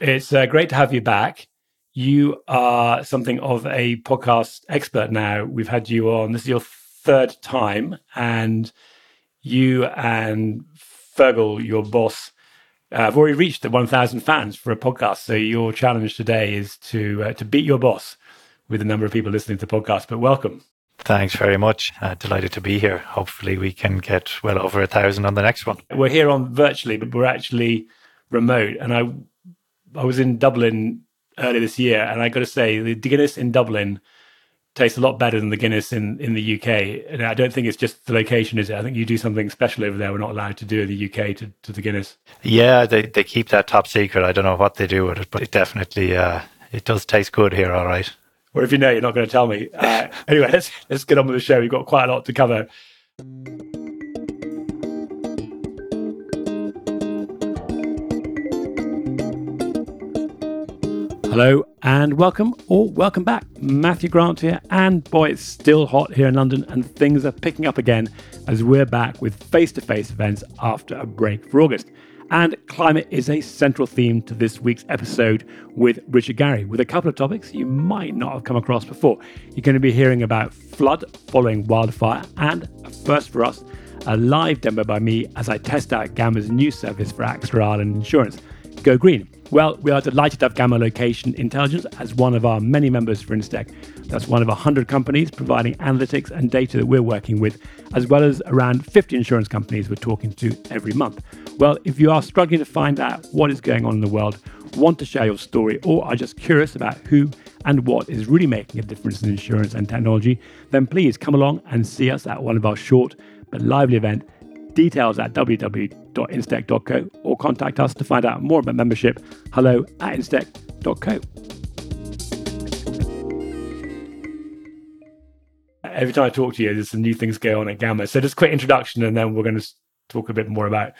It's uh, great to have you back. You are something of a podcast expert now. We've had you on. This is your third time, and you and Fergal, your boss, uh, have already reached the 1,000 fans for a podcast. So your challenge today is to uh, to beat your boss with the number of people listening to the podcast. But welcome. Thanks very much. Uh, delighted to be here. Hopefully, we can get well over a thousand on the next one. We're here on virtually, but we're actually remote. And I, I was in Dublin earlier this year, and I got to say, the Guinness in Dublin tastes a lot better than the Guinness in, in the UK. And I don't think it's just the location, is it? I think you do something special over there. We're not allowed to do in the UK to, to the Guinness. Yeah, they they keep that top secret. I don't know what they do with it, but it definitely uh, it does taste good here. All right. Or if you know, you're not going to tell me. Uh, anyway, let's let's get on with the show. We've got quite a lot to cover. Hello and welcome, or welcome back. Matthew Grant here, and boy, it's still hot here in London, and things are picking up again as we're back with face to face events after a break for August. And climate is a central theme to this week's episode with Richard Garry, with a couple of topics you might not have come across before. You're going to be hearing about flood following wildfire, and first for us, a live demo by me as I test out Gamma's new service for AXA Ireland Insurance, Go Green. Well, we are delighted to have Gamma Location Intelligence as one of our many members for InsTech. That's one of 100 companies providing analytics and data that we're working with, as well as around 50 insurance companies we're talking to every month. Well, if you are struggling to find out what is going on in the world, want to share your story, or are just curious about who and what is really making a difference in insurance and technology, then please come along and see us at one of our short but lively events Details at www.instech.co or contact us to find out more about membership. Hello at instech.co. Every time I talk to you, there's some new things going on at Gamma. So just a quick introduction, and then we're going to talk a bit more about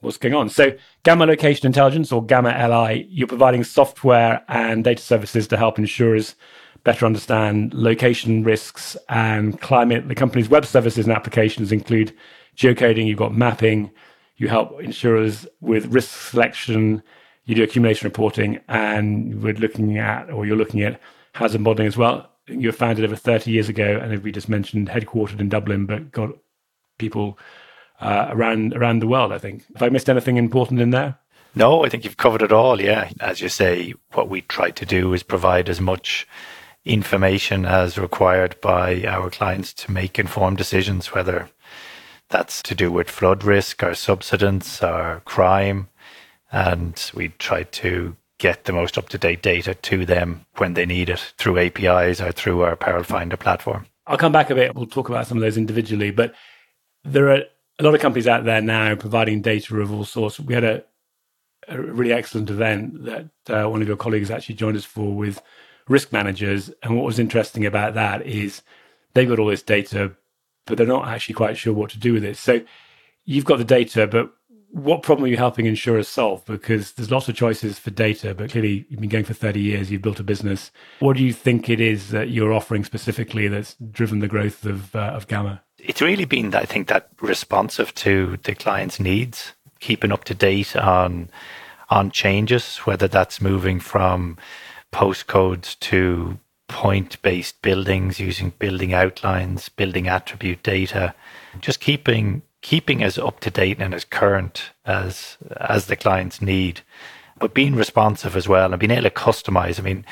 what's going on. So, Gamma Location Intelligence or Gamma LI, you're providing software and data services to help insurers better understand location risks and climate. The company's web services and applications include geocoding, you've got mapping, you help insurers with risk selection, you do accumulation reporting, and we're looking at, or you're looking at hazard modeling as well. You were founded over 30 years ago, and as we just mentioned, headquartered in Dublin, but got people uh, around around the world. I think. Have I missed anything important in there? No, I think you've covered it all. Yeah, as you say, what we try to do is provide as much information as required by our clients to make informed decisions, whether that's to do with flood risk our subsidence our crime. And we try to get the most up to date data to them when they need it through APIs or through our Peril Finder platform. I'll come back a bit. We'll talk about some of those individually, but there are a lot of companies out there now providing data of all sorts. We had a, a really excellent event that uh, one of your colleagues actually joined us for with risk managers. And what was interesting about that is they've got all this data but they're not actually quite sure what to do with it. So you've got the data, but what problem are you helping insurers solve? Because there's lots of choices for data, but clearly you've been going for 30 years, you've built a business. What do you think it is that you're offering specifically that's driven the growth of, uh, of Gamma? It's really been, I think, that responsive to the client's needs, keeping up to date on on changes, whether that's moving from postcodes to point based buildings using building outlines, building attribute data, just keeping keeping as up to date and as current as as the clients need, but being responsive as well and being able to customize. I mean,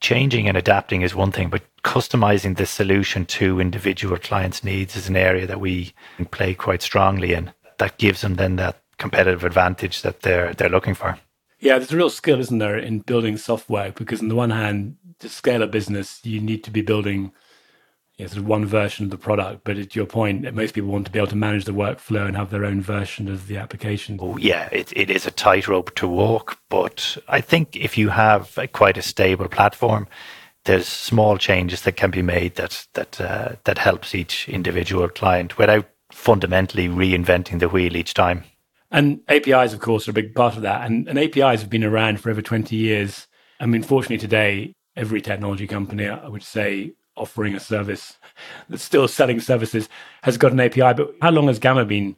changing and adapting is one thing, but customizing the solution to individual clients' needs is an area that we play quite strongly in. That gives them then that competitive advantage that they're they're looking for. Yeah, there's a real skill, isn't there, in building software? Because on the one hand, to scale a business, you need to be building you know, sort of one version of the product. But at your point, most people want to be able to manage the workflow and have their own version of the application. Oh, yeah, it, it is a tightrope to walk. But I think if you have a, quite a stable platform, there's small changes that can be made that that uh, that helps each individual client without fundamentally reinventing the wheel each time. And APIs, of course, are a big part of that. And, and APIs have been around for over 20 years. I mean, fortunately, today, every technology company, I would say, offering a service that's still selling services has got an API. But how long has Gamma been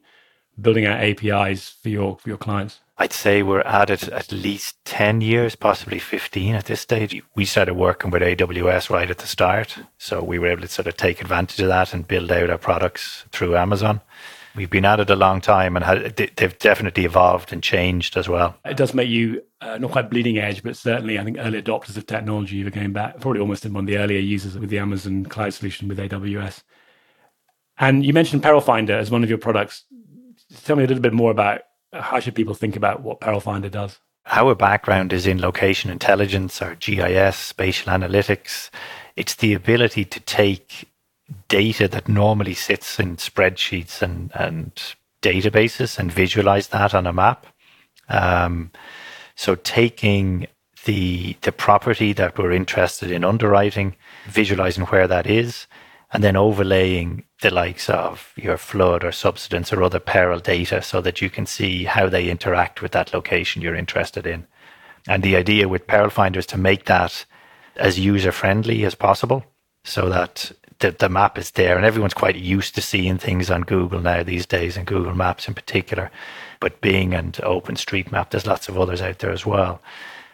building out APIs for your for your clients? I'd say we're at it at least 10 years, possibly 15 at this stage. We started working with AWS right at the start. So we were able to sort of take advantage of that and build out our products through Amazon. We've been at it a long time and they've definitely evolved and changed as well. It does make you uh, not quite bleeding edge, but certainly I think early adopters of technology. Were going back, probably almost one of the earlier users with the Amazon cloud solution with AWS. And you mentioned Peril Finder as one of your products. Tell me a little bit more about how should people think about what Peril Finder does? Our background is in location intelligence or GIS, spatial analytics. It's the ability to take data that normally sits in spreadsheets and, and databases and visualize that on a map. Um, so taking the the property that we're interested in underwriting, visualizing where that is, and then overlaying the likes of your flood or subsidence or other peril data so that you can see how they interact with that location you're interested in. And the idea with Peril Finder is to make that as user friendly as possible so that the, the map is there and everyone's quite used to seeing things on Google now these days and Google Maps in particular. But Bing and OpenStreetMap, there's lots of others out there as well.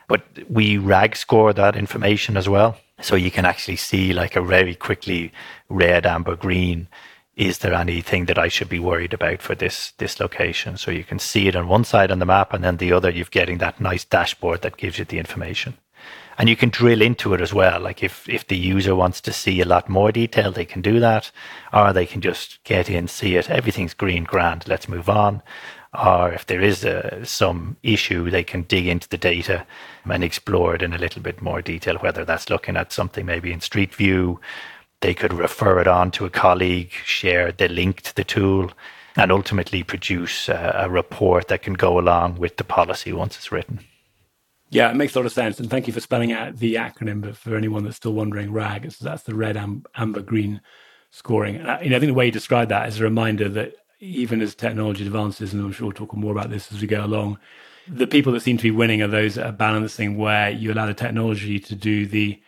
But we rag score that information as well. So you can actually see like a very quickly red, amber, green. Is there anything that I should be worried about for this this location? So you can see it on one side on the map, and then the other, you're getting that nice dashboard that gives you the information. And you can drill into it as well. Like if, if the user wants to see a lot more detail, they can do that, or they can just get in, see it. Everything's green, grand. Let's move on or if there is a, some issue, they can dig into the data and explore it in a little bit more detail, whether that's looking at something maybe in Street View. They could refer it on to a colleague, share the link to the tool, and ultimately produce a, a report that can go along with the policy once it's written. Yeah, it makes a lot of sense. And thank you for spelling out the acronym. But for anyone that's still wondering, RAG, that's the red, and amber, green scoring. And I, you know, I think the way you describe that is a reminder that even as technology advances, and I'm sure we'll talk more about this as we go along, the people that seem to be winning are those that are balancing where you allow the technology to do the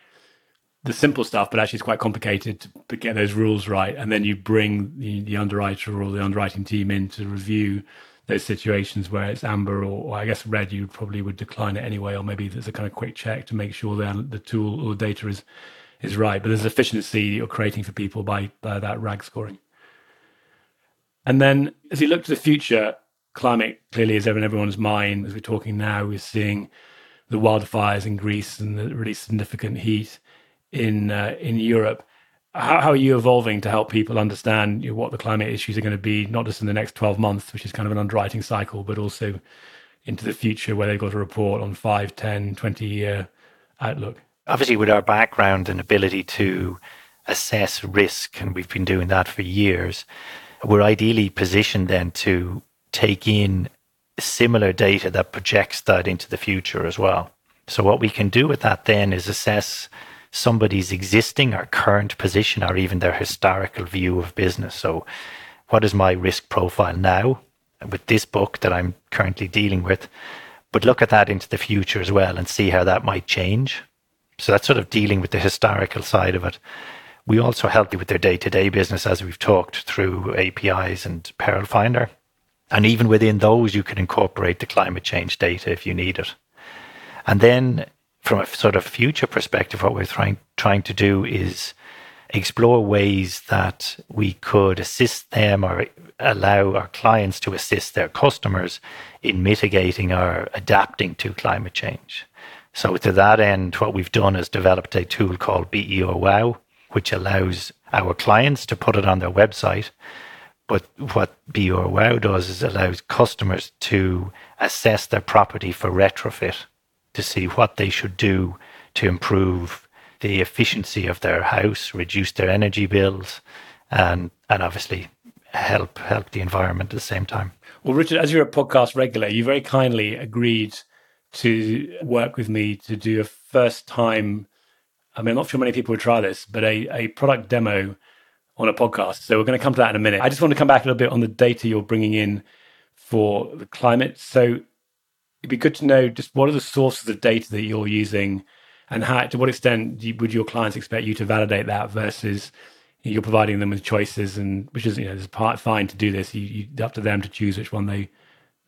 the simple stuff, but actually it's quite complicated to get those rules right. And then you bring the, the underwriter or the underwriting team in to review those situations where it's amber or, or, I guess red, you probably would decline it anyway, or maybe there's a kind of quick check to make sure that the tool or the data is is right. But there's efficiency you're creating for people by, by that RAG scoring. And then as you look to the future, climate clearly is in everyone's mind. As we're talking now, we're seeing the wildfires in Greece and the really significant heat in uh, in Europe. How, how, are you evolving to help people understand you know, what the climate issues are going to be, not just in the next 12 months, which is kind of an underwriting cycle, but also into the future where they've got a report on 5, 10, 20 year outlook? Obviously, with our background and ability to assess risk, and we've been doing that for years, we're ideally positioned then to take in similar data that projects that into the future as well. So what we can do with that then is assess somebody's existing or current position or even their historical view of business. So what is my risk profile now with this book that I'm currently dealing with? But look at that into the future as well and see how that might change. So that's sort of dealing with the historical side of it. We also help you with their day to day business, as we've talked through APIs and Peril Finder. And even within those, you can incorporate the climate change data if you need it. And then, from a sort of future perspective, what we're trying, trying to do is explore ways that we could assist them or allow our clients to assist their customers in mitigating or adapting to climate change. So, to that end, what we've done is developed a tool called BEO Wow, which allows our clients to put it on their website. But what BEO Wow does is allows customers to assess their property for retrofit to see what they should do to improve the efficiency of their house, reduce their energy bills, and and obviously help help the environment at the same time. Well, Richard, as you're a podcast regular, you very kindly agreed to work with me to do a first time I mean, I'm not sure many people would try this, but a, a product demo on a podcast. So we're going to come to that in a minute. I just want to come back a little bit on the data you're bringing in for the climate. So it'd be good to know just what are the sources of data that you're using and how, to what extent would your clients expect you to validate that versus you're providing them with choices and which is, you know, it's part fine to do this. You, you up to them to choose which one they,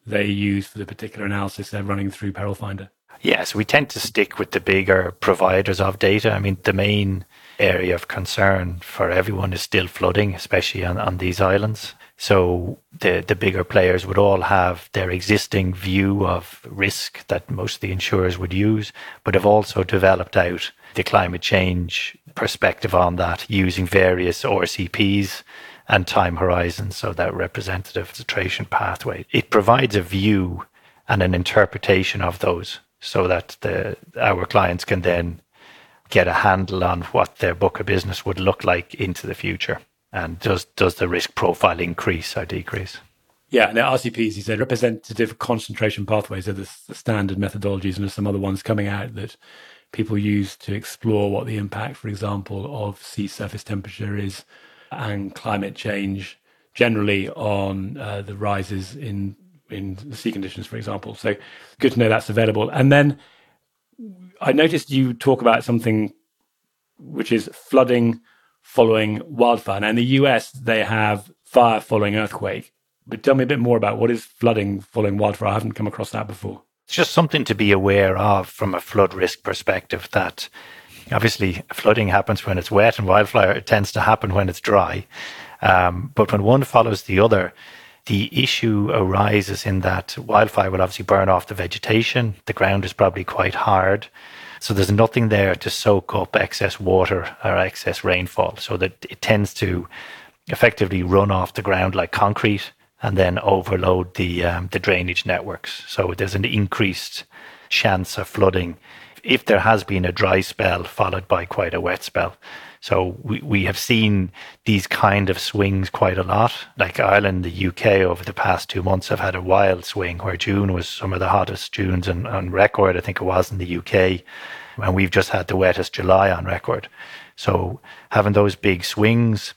they use for the particular analysis they're running through Peril Finder? Yes, we tend to stick with the bigger providers of data. I mean, the main area of concern for everyone is still flooding, especially on, on these islands. So the the bigger players would all have their existing view of risk that most of the insurers would use, but have also developed out the climate change perspective on that using various RCPs and time horizons, so that representative concentration pathway. It provides a view and an interpretation of those so that the our clients can then get a handle on what their book of business would look like into the future. And does does the risk profile increase or decrease? Yeah, now RCPs, he said, representative concentration pathways are the, the standard methodologies, and there's some other ones coming out that people use to explore what the impact, for example, of sea surface temperature is and climate change generally on uh, the rises in in sea conditions, for example. So good to know that's available. And then I noticed you talk about something which is flooding following wildfire. Now in the US, they have fire following earthquake. But tell me a bit more about what is flooding following wildfire. I haven't come across that before. It's just something to be aware of from a flood risk perspective that obviously flooding happens when it's wet and wildfire tends to happen when it's dry. Um, but when one follows the other, the issue arises in that wildfire will obviously burn off the vegetation. The ground is probably quite hard. So there's nothing there to soak up excess water or excess rainfall. So that it tends to effectively run off the ground like concrete and then overload the um, the drainage networks. So there's an increased chance of flooding if there has been a dry spell followed by quite a wet spell. So we, we have seen these kind of swings quite a lot. Like Ireland, the UK over the past two months have had a wild swing where June was some of the hottest Junes on, on record, I think it was in the UK. And we've just had the wettest July on record. So having those big swings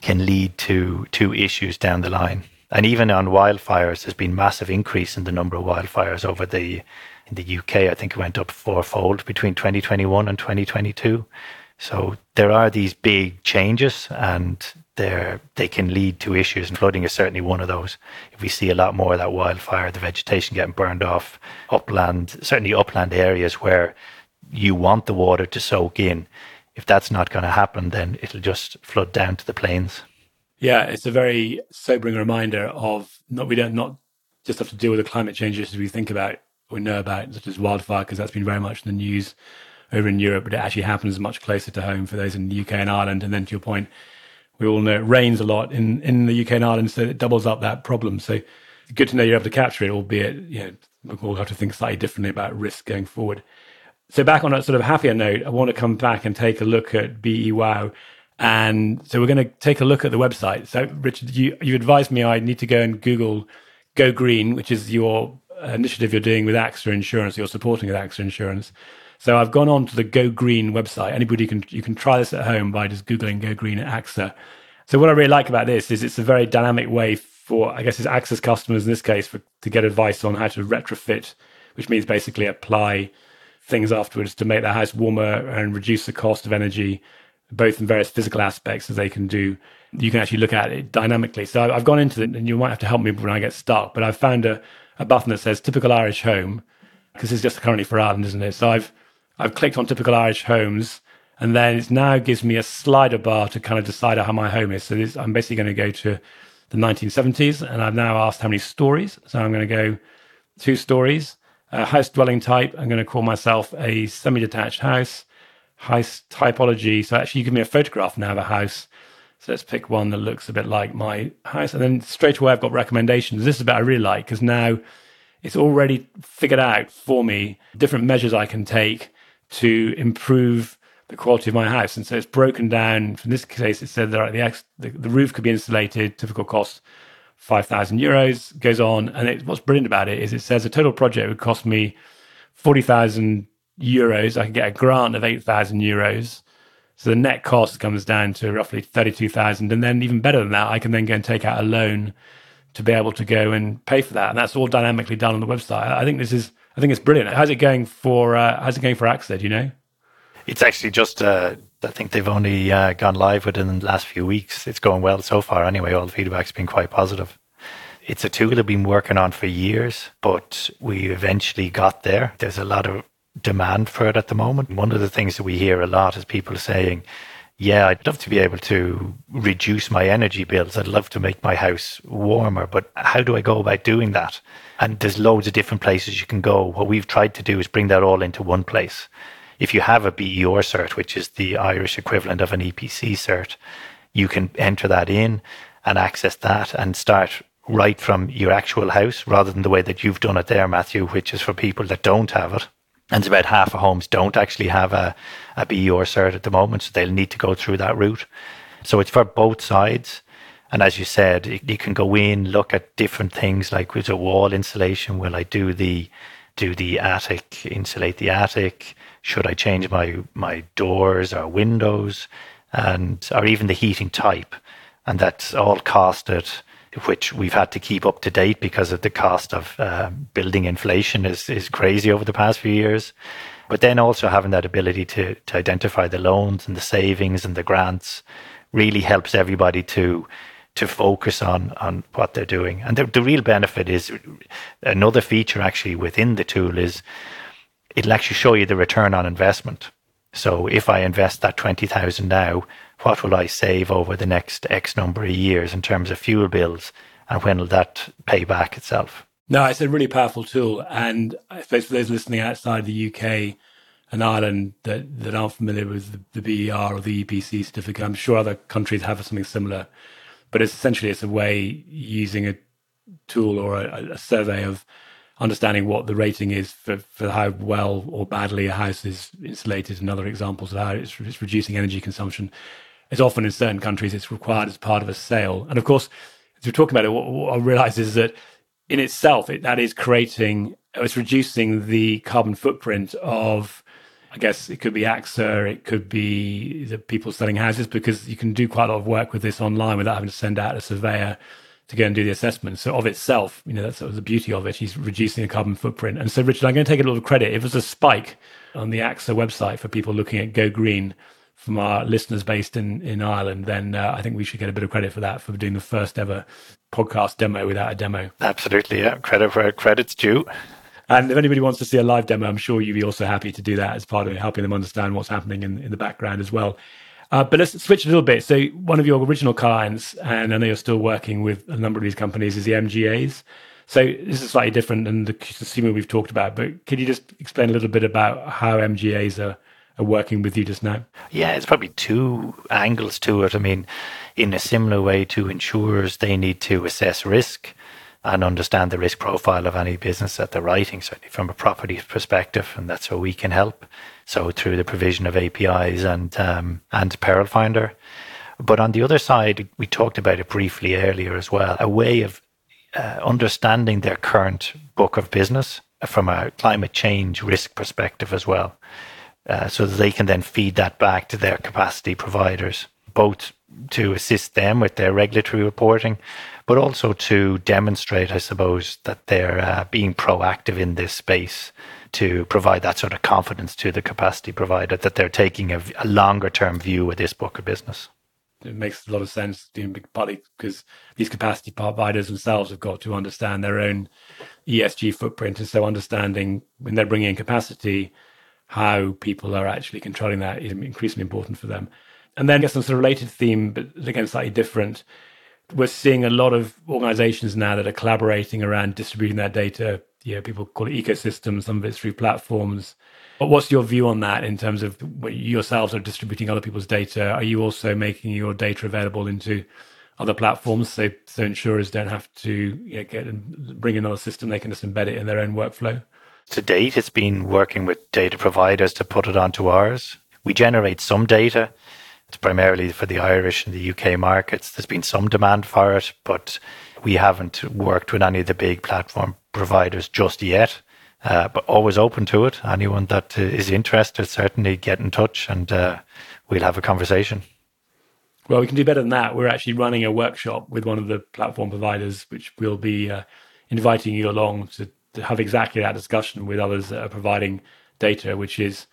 can lead to to issues down the line. And even on wildfires, there's been massive increase in the number of wildfires over the in the UK. I think it went up fourfold between 2021 and 2022. So there are these big changes and they they can lead to issues and flooding is certainly one of those. If we see a lot more of that wildfire, the vegetation getting burned off, upland, certainly upland areas where you want the water to soak in, if that's not going to happen, then it'll just flood down to the plains. Yeah, it's a very sobering reminder of not we don't not just have to deal with the climate changes as we think about or know about, such as wildfire, because that's been very much in the news over in Europe, but it actually happens much closer to home for those in the UK and Ireland. And then to your point, we all know it rains a lot in, in the UK and Ireland, so it doubles up that problem. So good to know you're able to capture it, albeit you know we'll have to think slightly differently about risk going forward. So back on a sort of happier note, I want to come back and take a look at BE Wow. And so we're going to take a look at the website. So Richard, you, you advised me I need to go and Google Go Green, which is your initiative you're doing with AXA Insurance, you're supporting with AXA Insurance. So I've gone on to the Go Green website. Anybody can you can try this at home by just googling Go Green at AXA. So what I really like about this is it's a very dynamic way for I guess it's AXA's customers in this case for, to get advice on how to retrofit, which means basically apply things afterwards to make their house warmer and reduce the cost of energy, both in various physical aspects as they can do. You can actually look at it dynamically. So I've gone into it, and you might have to help me when I get stuck. But I've found a, a button that says "typical Irish home" because it's just currently for Ireland, isn't it? So I've I've clicked on typical Irish homes, and then it now gives me a slider bar to kind of decide how my home is. So this, I'm basically going to go to the 1970s, and I've now asked how many stories. So I'm going to go two stories. Uh, house dwelling type, I'm going to call myself a semi detached house. House typology. So actually, you give me a photograph now of a house. So let's pick one that looks a bit like my house. And then straight away, I've got recommendations. This is about I really like because now it's already figured out for me different measures I can take to improve the quality of my house. And so it's broken down. In this case, it said that the, the, the roof could be insulated, typical cost 5,000 euros, goes on. And it, what's brilliant about it is it says a total project would cost me 40,000 euros. I could get a grant of 8,000 euros. So the net cost comes down to roughly 32,000. And then even better than that, I can then go and take out a loan to be able to go and pay for that. And that's all dynamically done on the website. I think this is I think it's brilliant. How's it going for uh, How's it going for AXA? Do you know? It's actually just. Uh, I think they've only uh, gone live within the last few weeks. It's going well so far. Anyway, all the feedback's been quite positive. It's a tool we've been working on for years, but we eventually got there. There's a lot of demand for it at the moment. One of the things that we hear a lot is people saying, yeah, I'd love to be able to reduce my energy bills. I'd love to make my house warmer, but how do I go about doing that? And there's loads of different places you can go. What we've tried to do is bring that all into one place. If you have a BER cert, which is the Irish equivalent of an EPC cert, you can enter that in and access that and start right from your actual house rather than the way that you've done it there, Matthew, which is for people that don't have it. And about half of homes don't actually have a, a BER cert at the moment, so they'll need to go through that route. So it's for both sides. And as you said, you can go in, look at different things like with a wall insulation. Will I do the do the attic, insulate the attic? Should I change my my doors or windows, and or even the heating type? And that's all costed, which we've had to keep up to date because of the cost of uh, building inflation is is crazy over the past few years. But then also having that ability to to identify the loans and the savings and the grants really helps everybody to to focus on on what they're doing. And the, the real benefit is another feature actually within the tool is it'll actually show you the return on investment. So if I invest that twenty thousand now, what will I save over the next X number of years in terms of fuel bills, and when will that pay back itself? No, it's a really powerful tool, and I suppose for those listening outside the UK and Ireland that, that aren't familiar with the, the BER or the EPC certificate, I'm sure other countries have something similar but it's essentially it's a way using a tool or a, a, survey of understanding what the rating is for, for how well or badly a house is insulated and other examples of how it's, it's reducing energy consumption. It's often in certain countries it's required as part of a sale. And of course, as we're talking about it, what, what I realize is that in itself, it, that is creating, it's reducing the carbon footprint of I guess it could be AXA, it could be the people selling houses because you can do quite a lot of work with this online without having to send out a surveyor to go and do the assessment. So of itself, you know, that's sort of the beauty of it. He's reducing the carbon footprint. And so, Richard, I'm going to take a little credit. If there's a spike on the AXA website for people looking at Go Green from our listeners based in, in Ireland, then uh, I think we should get a bit of credit for that, for doing the first ever podcast demo without a demo. Absolutely. Yeah. Credit where credit's due. And if anybody wants to see a live demo, I'm sure you'd be also happy to do that as part of helping them understand what's happening in, in the background as well. Uh, but let's switch a little bit. So, one of your original clients, and I know you're still working with a number of these companies, is the MGAs. So, this is slightly different than the consumer we've talked about. But could you just explain a little bit about how MGAs are, are working with you just now? Yeah, it's probably two angles to it. I mean, in a similar way to insurers, they need to assess risk and understand the risk profile of any business that they're writing, certainly from a property perspective, and that's where we can help. So through the provision of APIs and um, and Peril Finder. But on the other side, we talked about it briefly earlier as well, a way of uh, understanding their current book of business from a climate change risk perspective as well, uh, so that they can then feed that back to their capacity providers, both to assist them with their regulatory reporting, but also to demonstrate, I suppose, that they're uh, being proactive in this space to provide that sort of confidence to the capacity provider that they're taking a, a longer term view with this book of business. It makes a lot of sense, partly because these capacity providers themselves have got to understand their own ESG footprint. And so, understanding when they're bringing in capacity, how people are actually controlling that is increasingly important for them. And then, I guess, on sort of related theme, but again, slightly different we're seeing a lot of organizations now that are collaborating around distributing that data. Yeah, people call it ecosystems, some of it's through platforms. But what's your view on that in terms of yourselves are distributing other people's data? Are you also making your data available into other platforms so, so insurers don't have to you know, get and bring another system, they can just embed it in their own workflow? To date, it's been working with data providers to put it onto ours. We generate some data it's primarily for the Irish and the UK markets. There's been some demand for it, but we haven't worked with any of the big platform providers just yet. Uh, but always open to it. Anyone that uh, interested, certainly get in touch and uh, we'll have a conversation. Well, we can do better than that. We're actually running a workshop with one of the platform providers, which we'll be uh, inviting you along to, to have exactly that discussion with others that are providing data, which is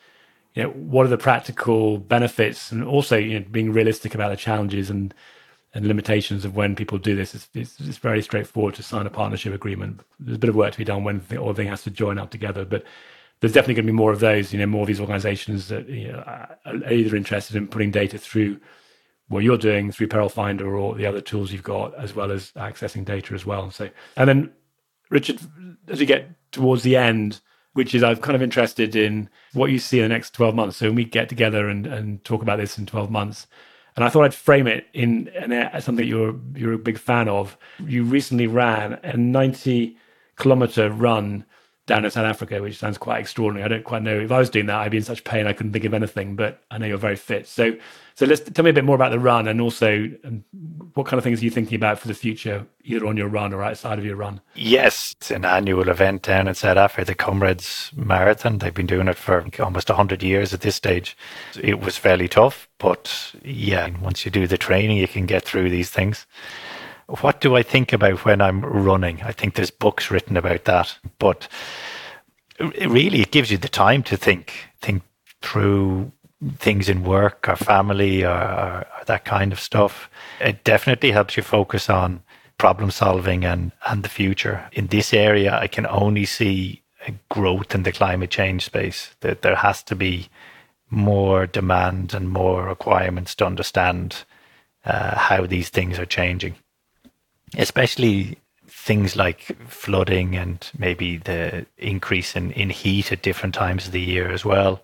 you know, what are the practical benefits and also you know, being realistic about the challenges and and limitations of when people do this. It's, it's, it's, very straightforward to sign a partnership agreement. There's a bit of work to be done when the whole thing has to join up together, but there's definitely going to be more of those. You know, more of these organisations that you know, are either interested in putting data through what you're doing through Peril Finder or the other tools you've got, as well as accessing data as well. So, and then Richard, as you get towards the end, which is I'm kind of interested in what you see in the next 12 months. So when we get together and, and talk about this in 12 months, and I thought I'd frame it in, in something you're you're a big fan of. You recently ran a 90 kilometer run down in South Africa, which sounds quite extraordinary. I don't quite know if I was doing that, I'd be in such pain I couldn't think of anything. But I know you're very fit, so so let's tell me a bit more about the run, and also um, what kind of things are you thinking about for the future, either on your run or outside of your run. Yes, it's an annual event down in South Africa, the Comrades Marathon. They've been doing it for almost hundred years at this stage. It was fairly tough, but yeah, once you do the training, you can get through these things what do I think about when I'm running? I think there's books written about that, but really it gives you the time to think think through things in work or family or, or, that kind of stuff. It definitely helps you focus on problem solving and, and the future. In this area, I can only see a growth in the climate change space. That there has to be more demand and more requirements to understand uh, how these things are changing especially things like flooding and maybe the increase in, in heat at different times of the year as well.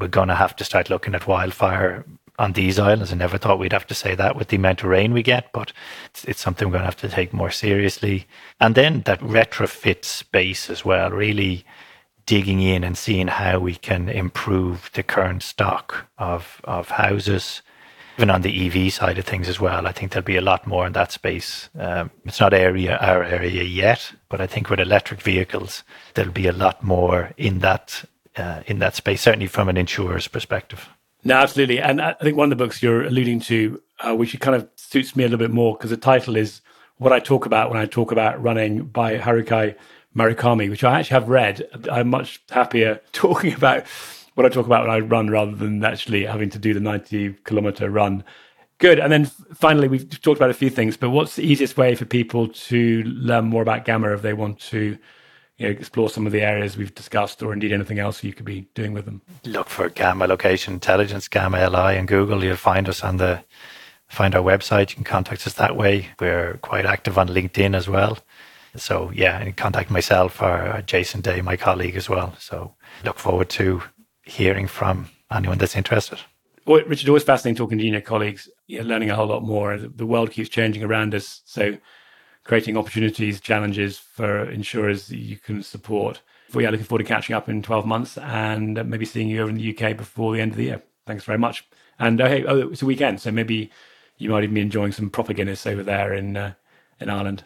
We're going to have to start looking at wildfire on these islands. I never thought we'd have to say that with the amount of rain we get, but it's, it's something we're going to have to take more seriously. And then that retrofit space as well, really digging in and seeing how we can improve the current stock of, of houses even on the EV side of things as well, I think there'll be a lot more in that space. Um, it's not area our area yet, but I think with electric vehicles, there'll be a lot more in that uh, in that space. Certainly from an insurer's perspective. No, absolutely, and I think one of the books you're alluding to, uh, which kind of suits me a little bit more, because the title is "What I Talk About When I Talk About Running" by Haruki Murakami, which I actually have read. I'm much happier talking about what I talk about when I run rather than actually having to do the 90 kilometer run. Good. And then finally, we've talked about a few things, but what's the easiest way for people to learn more about Gamma if they want to you know, explore some of the areas we've discussed or indeed anything else you could be doing with them? Look for Gamma Location Intelligence, Gamma LI, and Google. You'll find us on the find our website. You can contact us that way. We're quite active on LinkedIn as well. So yeah, and contact myself or Jason Day, my colleague as well. So look forward to hearing from anyone that's interested. Well, Richard, always fascinating talking to your colleagues. You're learning a whole lot more. The world keeps changing around us, so creating opportunities, challenges for insurers that you can support. We are looking forward to catching up in 12 months and maybe seeing you over in the UK before the end of the year. Thanks very much. And uh, hey, oh, it's a weekend, so maybe you might even be enjoying some proper Guinness over there in uh, in Ireland.